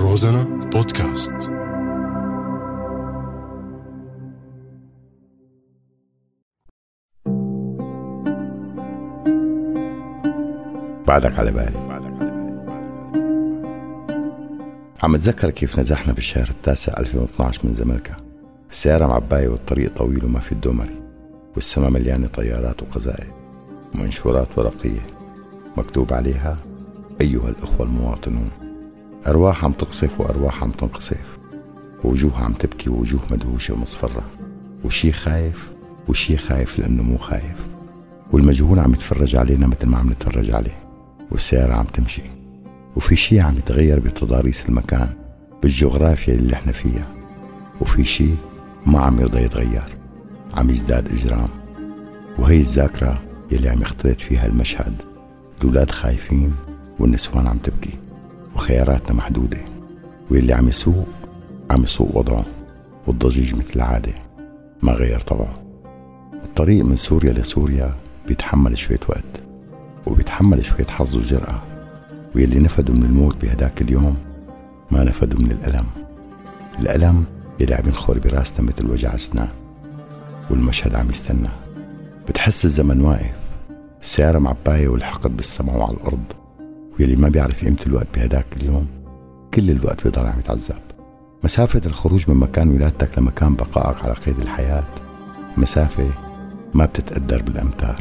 روزانا بودكاست. بعدك على بالي عم اتذكر كيف نزحنا بالشهر التاسع 2012 من زملكا السيارة معباية والطريق طويل وما في الدومري والسما مليانة طيارات وقذائف ومنشورات ورقية. مكتوب عليها أيها الأخوة المواطنون أرواح عم تقصف وأرواح عم تنقصف. ووجوه عم تبكي ووجوه مدهوشة ومصفرة وشي خايف وشي خايف لأنه مو خايف. والمجهول عم يتفرج علينا مثل ما عم نتفرج عليه. والسيارة عم تمشي. وفي شي عم يتغير بتضاريس المكان بالجغرافيا اللي إحنا فيها. وفي شي ما عم يرضى يتغير. عم يزداد إجرام. وهي الذاكرة يلي عم يختلط فيها المشهد. الأولاد خايفين والنسوان عم تبكي. وخياراتنا محدودة. واللي عم يسوق عم يسوق وضعه والضجيج مثل العادة ما غير طبعه. الطريق من سوريا لسوريا بيتحمل شوية وقت وبيتحمل شوية حظ وجرأة. واللي نفدوا من الموت بهداك اليوم ما نفدوا من الألم. الألم يلي عم ينخر براسنا مثل وجع أسنان والمشهد عم يستنى. بتحس الزمن واقف السيارة معباية والحقد بالسما وعلى الأرض. واللي ما بيعرف قيمة الوقت بهداك اليوم كل الوقت بيضل عم يتعذب مسافة الخروج من مكان ولادتك لمكان بقائك على قيد الحياة مسافة ما بتتقدر بالأمتار.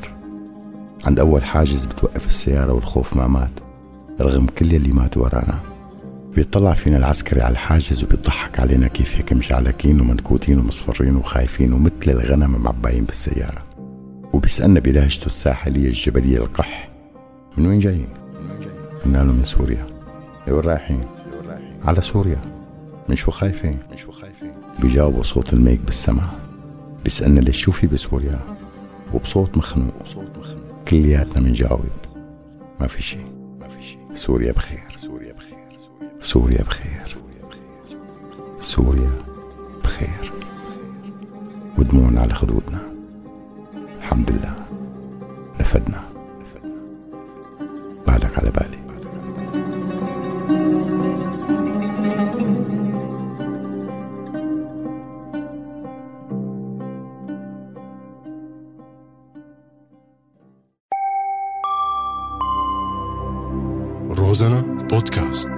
عند أول حاجز بتوقف السيارة والخوف ما مات رغم كل اللي مات ورانا. بيطلع فينا العسكري على الحاجز وبيضحك علينا كيف هيك مشعلكين ومنكوتين ومصفرين وخايفين ومثل الغنم معباين بالسيارة. وبيسألنا بلهجته الساحلية الجبلية القح من وين جايين؟ قلنا له من سوريا. وين رايحين؟ على سوريا. من شو خايفين؟ من شو خايفين؟ بيجاوبوا صوت الميك بالسماء. بيسألنا ليش شو في بسوريا؟ وبصوت مخنوق. وبصوت مخنوق كلياتنا بنجاوب ما في شيء ما في شيء سوريا بخير. سوريا بخير. سوريا بخير. سوريا بخير ودموعنا على خدودنا الحمد لله. نفدنا. روزانا بودكاست